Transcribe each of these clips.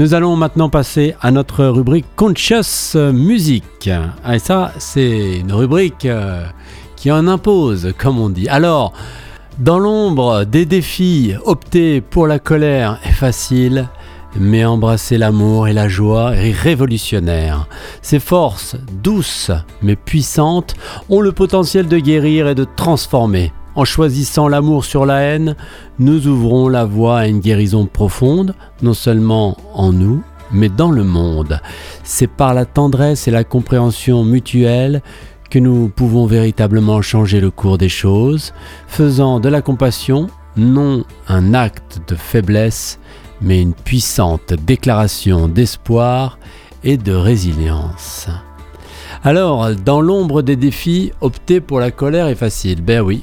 Nous allons maintenant passer à notre rubrique Conscious Music. Et ça, c'est une rubrique euh, qui en impose, comme on dit. Alors, dans l'ombre des défis, opter pour la colère est facile, mais embrasser l'amour et la joie est révolutionnaire. Ces forces, douces mais puissantes, ont le potentiel de guérir et de transformer. En choisissant l'amour sur la haine, nous ouvrons la voie à une guérison profonde, non seulement en nous, mais dans le monde. C'est par la tendresse et la compréhension mutuelle que nous pouvons véritablement changer le cours des choses, faisant de la compassion non un acte de faiblesse, mais une puissante déclaration d'espoir et de résilience. Alors, dans l'ombre des défis, opter pour la colère est facile. Ben oui,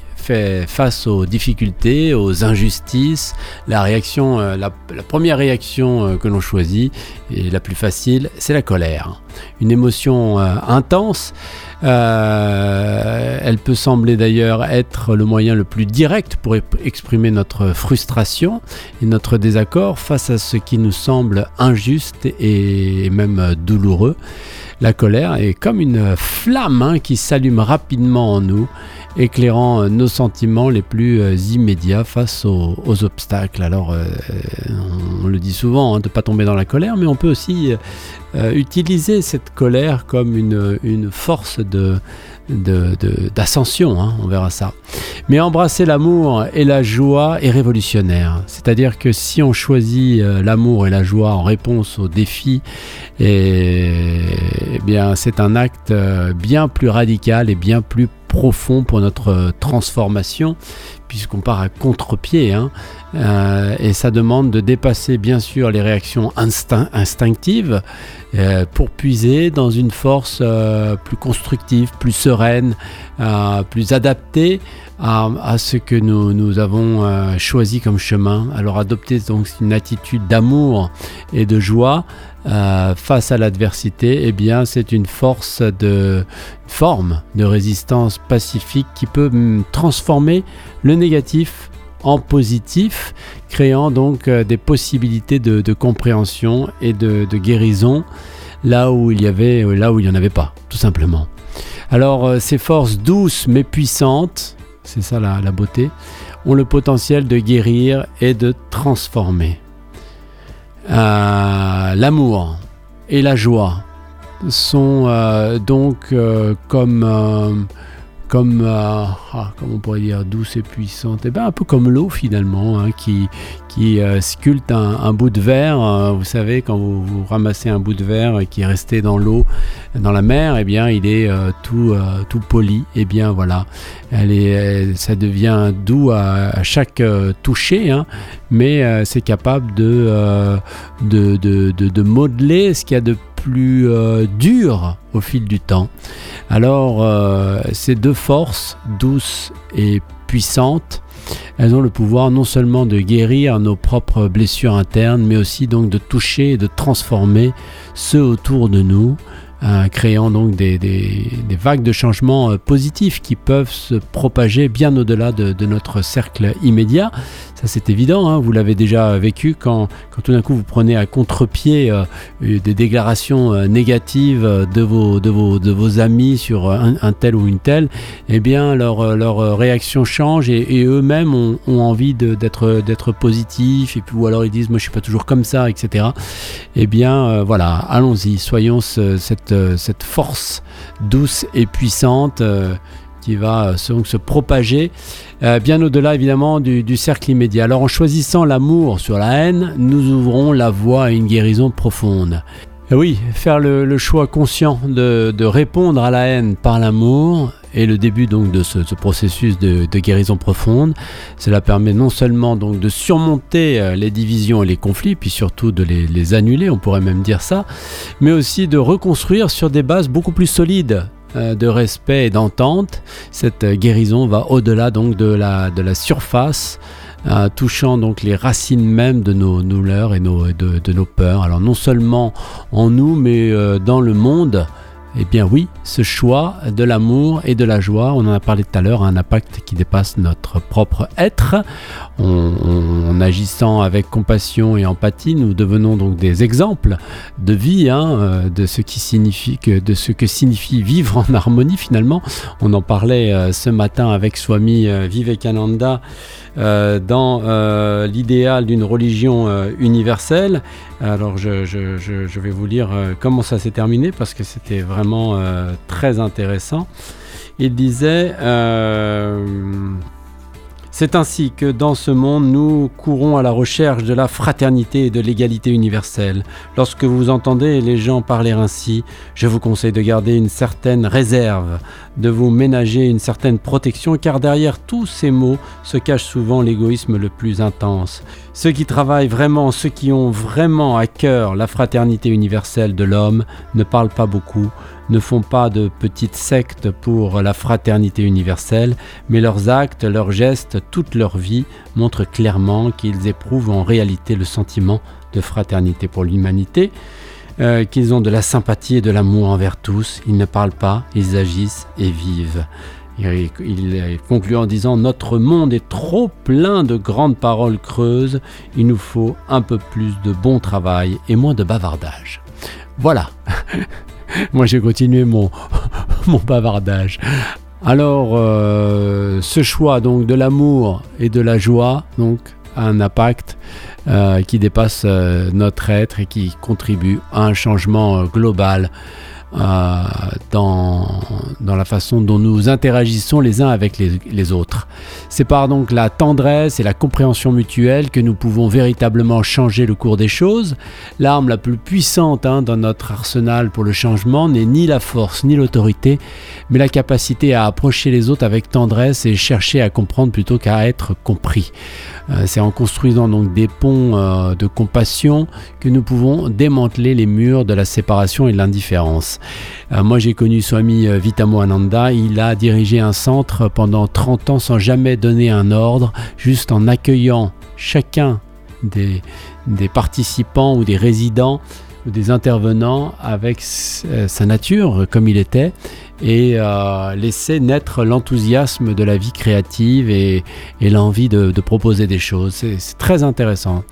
face aux difficultés, aux injustices, la réaction, euh, la, première réaction euh, que l'on choisit et la plus facile, c'est la colère. Une émotion euh, intense. elle peut sembler d'ailleurs être le moyen le plus direct pour exprimer notre frustration et notre désaccord face à ce qui nous semble injuste et même douloureux. La colère est comme une flamme hein, qui s'allume rapidement en nous éclairant euh, nos sentiments les plus euh, immédiats face aux, obstacles. Alors, euh, on, le dit souvent, hein, de ne pas tomber dans la colère, mais on peut aussi utiliser cette colère comme une, force de, d'ascension, hein, on verra ça. Mais embrasser l'amour et la joie est révolutionnaire. C'est-à-dire que si on choisit l'amour et la joie en réponse aux défis, et, eh bien c'est un acte bien plus radical et bien plus profond pour notre euh, transformation, puisqu'on part à contre-pied. Hein. Euh, et ça demande de dépasser bien sûr les réactions instinctives euh, pour puiser dans une force plus constructive, plus sereine, plus adaptée à, ce que nous, avons choisi comme chemin. Alors adopter donc une attitude d'amour et de joie euh, face à l'adversité, eh bien, c'est une force de forme de résistance pacifique qui peut transformer le négatif en positif, créant donc euh, des possibilités de, compréhension et de, guérison là où il y avait, euh, là où il n'y en avait pas, tout simplement. Alors, ces forces douces mais puissantes, c'est ça la beauté, ont le potentiel de guérir et de transformer. Euh, l'amour et la joie sont euh, donc euh, comme comme, ah, comme on pourrait dire, douce et puissante, et eh ben, un peu comme l'eau finalement, hein, qui, qui sculpte un, bout de verre. vous savez, quand vous, ramassez un bout de verre qui est resté dans l'eau, dans la mer, et eh bien, il est tout, tout poli. Et eh bien voilà, ça devient doux à, chaque toucher, hein, mais euh, c'est capable euh, de, de, de, de, modeler ce qu'il y a de plus euh, dur au fil du temps. Alors, ces deux forces, douces et puissantes, elles ont le pouvoir non seulement de guérir nos propres blessures internes, mais aussi donc de toucher et de transformer ceux autour de nous, créant donc des, des, vagues de changements positifs qui peuvent se propager bien au-delà de, notre cercle immédiat. Ça c'est évident, hein. vous l'avez déjà vécu quand, quand tout d'un coup vous prenez à contre-pied euh, des déclarations euh, négatives de vos, de, vos, de vos amis sur un, tel ou une telle, eh bien leur, leur réaction change et, eux-mêmes ont, envie d'être, positifs et puis, ou alors ils disent moi je suis pas toujours comme ça, etc. Eh bien euh, voilà, allons-y, soyons cette, cette force douce et puissante qui va se propager euh, bien au-delà évidemment du, cercle immédiat. Alors en choisissant l'amour sur la haine, nous ouvrons la voie à une guérison profonde. Oui, faire le, choix conscient de, répondre à la haine par l'amour est le début donc de ce, processus de, guérison profonde. Cela permet non seulement donc de surmonter euh, les divisions et les conflits, puis surtout de les, annuler, on pourrait même dire ça, mais aussi de reconstruire sur des bases beaucoup plus solides euh, de respect et d'entente. Cette guérison va au-delà donc de la, de la surface, euh, touchant donc les racines même de nos douleurs et nos, de, nos peurs. Alors non seulement en nous, mais euh, dans le monde. Eh bien oui, ce choix de l'amour et de la joie, on en a parlé tout à l'heure, un impact qui dépasse notre propre être. En, agissant avec compassion et empathie, nous devenons donc des exemples de vie, hein, euh, de ce qui signifie que, de ce que signifie vivre en harmonie finalement. On en parlait euh, ce matin avec Swami euh, Vivekananda. dans l'idéal d'une religion universelle. Alors je, je, vais vous lire comment ça s'est terminé parce que c'était vraiment très intéressant. Il disait c'est ainsi que dans ce monde, nous courons à la recherche de la fraternité et de l'égalité universelle. Lorsque vous entendez les gens parler ainsi, je vous conseille de garder une certaine réserve, de vous ménager une certaine protection, car derrière tous ces mots se cache souvent l'égoïsme le plus intense. Ceux qui travaillent vraiment, ceux qui ont vraiment à cœur la fraternité universelle de l'homme, ne parlent pas beaucoup, ne font pas de petites sectes pour la fraternité universelle, mais leurs actes, leurs gestes, toute leur vie montrent clairement qu'ils éprouvent en réalité le sentiment de fraternité pour l'humanité, euh, qu'ils ont de la sympathie et de l'amour envers tous, ils ne parlent pas, ils agissent et vivent. Il conclut en disant Notre monde est trop plein de grandes paroles creuses, il nous faut un peu plus de bon travail et moins de bavardage. Voilà Moi, j'ai continué mon, mon bavardage. Alors, euh, ce choix donc de l'amour et de la joie, donc, a un impact euh, qui dépasse euh, notre être et qui contribue à un changement global euh, dans, la façon dont nous interagissons les uns avec les, les autres. C'est par donc la tendresse et la compréhension mutuelle que nous pouvons véritablement changer le cours des choses. L'arme la plus puissante hein, dans notre arsenal pour le changement n'est ni la force ni l'autorité, mais la capacité à approcher les autres avec tendresse et chercher à comprendre plutôt qu'à être compris. Euh, c'est en construisant donc des ponts euh, de compassion que nous pouvons démanteler les murs de la séparation et de l'indifférence. Euh, moi, j'ai connu Swami euh, Vitamo Ananda. Il a dirigé un centre pendant 30 ans sans jamais donner un ordre, juste en accueillant chacun des, participants ou des résidents des intervenants avec euh, sa nature comme il était et euh, laisser naître l'enthousiasme de la vie créative et, l'envie de, proposer des choses. C'est très intéressant.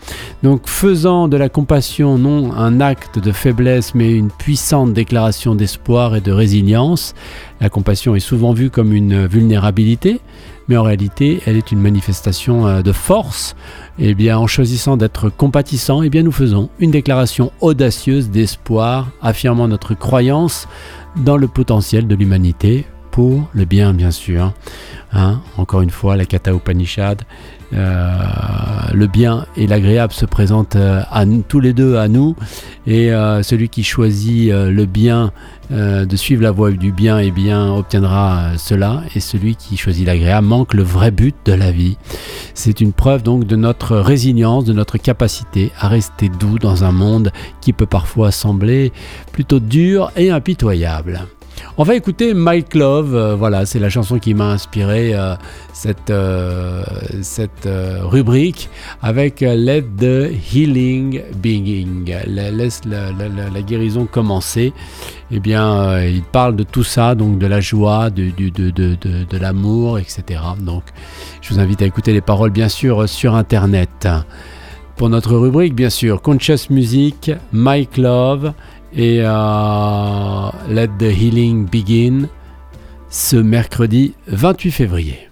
Donc faisant de la compassion non un acte de faiblesse mais une puissante déclaration d'espoir et de résilience, la compassion est souvent vue comme une vulnérabilité, mais en réalité elle est une manifestation euh, de force. Eh bien en choisissant d'être compatissant, eh bien nous faisons une déclaration audacieuse d'espoir, affirmant notre croyance dans le potentiel de l'humanité le bien, bien sûr. Hein, encore une fois, la Kata Upanishad, euh, le bien et l'agréable se présentent euh, à tous les deux à nous, et euh, celui qui choisit le bien, de suivre la voie du bien, et eh bien obtiendra cela, et celui qui choisit l'agréable manque le vrai but de la vie. C'est une preuve donc de notre résilience, de notre capacité à rester doux dans un monde qui peut parfois sembler plutôt dur et impitoyable. On va écouter Mike Love, euh, voilà, c'est la chanson qui m'a inspiré euh, cette, euh, cette rubrique avec Let the Healing Begin, laisse la, guérison commencer. Eh bien, il parle de tout ça, donc de la joie, de, de, de, de l'amour, etc. Donc, je vous invite à écouter les paroles, bien sûr, sur Internet. Pour notre rubrique, bien sûr, Conscious Music, Mike Love et euh, Let the Healing Begin ce mercredi 28 février.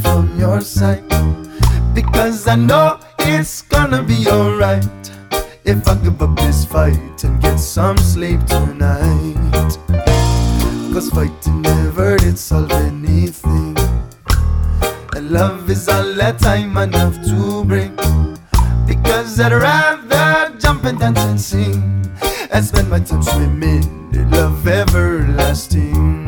From your sight. Because I know it's gonna be alright if I give up this fight and get some sleep tonight. Cause fighting never did solve anything. And love is all that time enough to bring. Because I'd rather jump and dance and sing and spend my time swimming in love everlasting.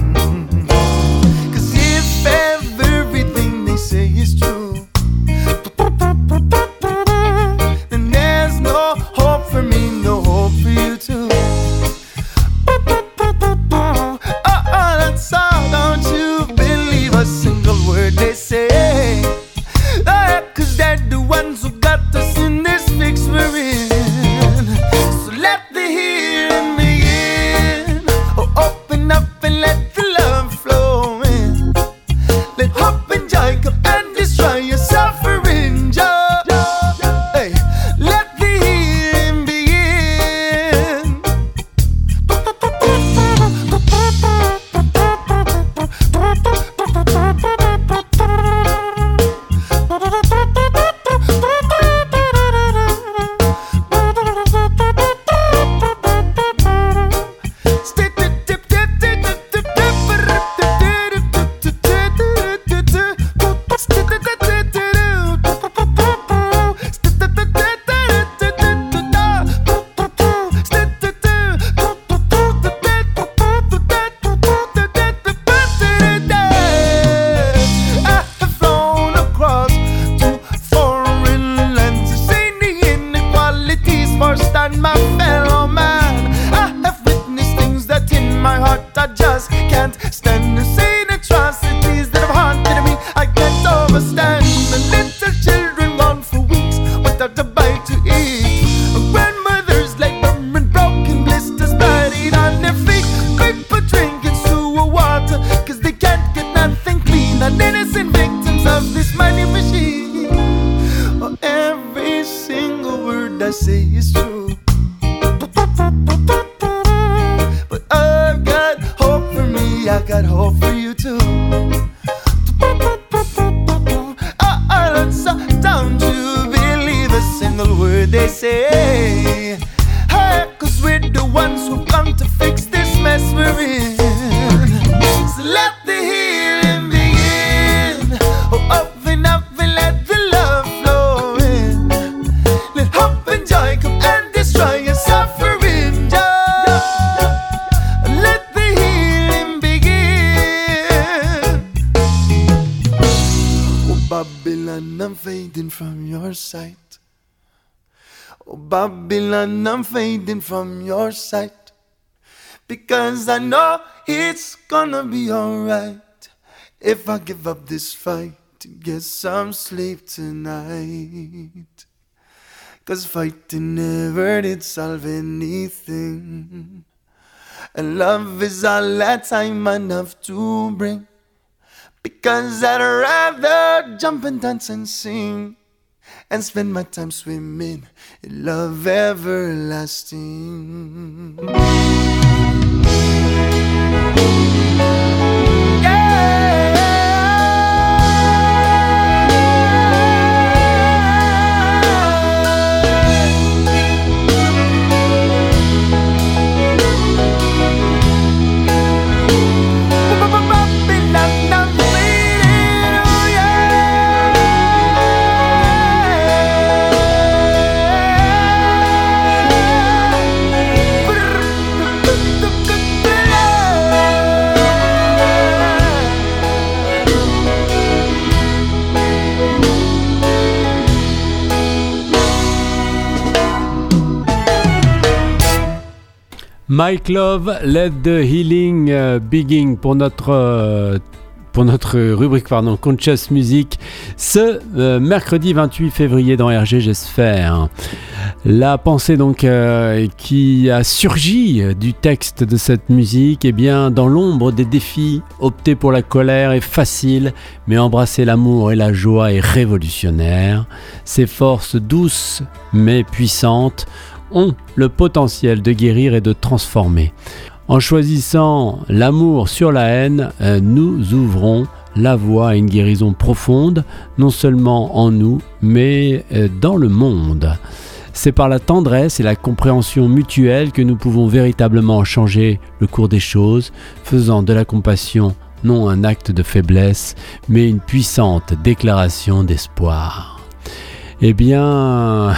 Babylon, I'm fading from your sight. Because I know it's gonna be alright if I give up this fight to get some sleep tonight. Cause fighting never did solve anything. And love is all that time enough to bring. Because I'd rather jump and dance and sing and spend my time swimming in love everlasting. Mike Love, Let the Healing euh, Begin pour notre, euh, pour notre rubrique pardon, Conscious Music ce euh, mercredi 28 février dans RG, j'espère. La pensée donc qui a surgi du texte de cette musique, eh bien dans l'ombre des défis, opter pour la colère est facile, mais embrasser l'amour et la joie est révolutionnaire. Ces forces douces mais puissantes ont le potentiel de guérir et de transformer. En choisissant l'amour sur la haine, euh, nous ouvrons la voie à une guérison profonde, non seulement en nous, mais euh, dans le monde. C'est par la tendresse et la compréhension mutuelle que nous pouvons véritablement changer le cours des choses, faisant de la compassion non un acte de faiblesse, mais une puissante déclaration d'espoir. Eh bien,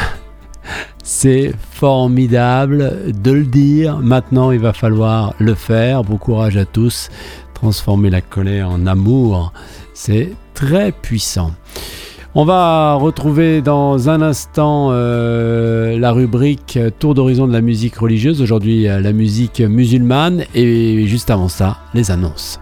c'est formidable de le dire. Maintenant, il va falloir le faire. Bon courage à tous. Transformer la colère en amour, c'est très puissant. On va retrouver dans un instant euh, la rubrique Tour d'horizon de la musique religieuse. Aujourd'hui, la musique musulmane. Et juste avant ça, les annonces.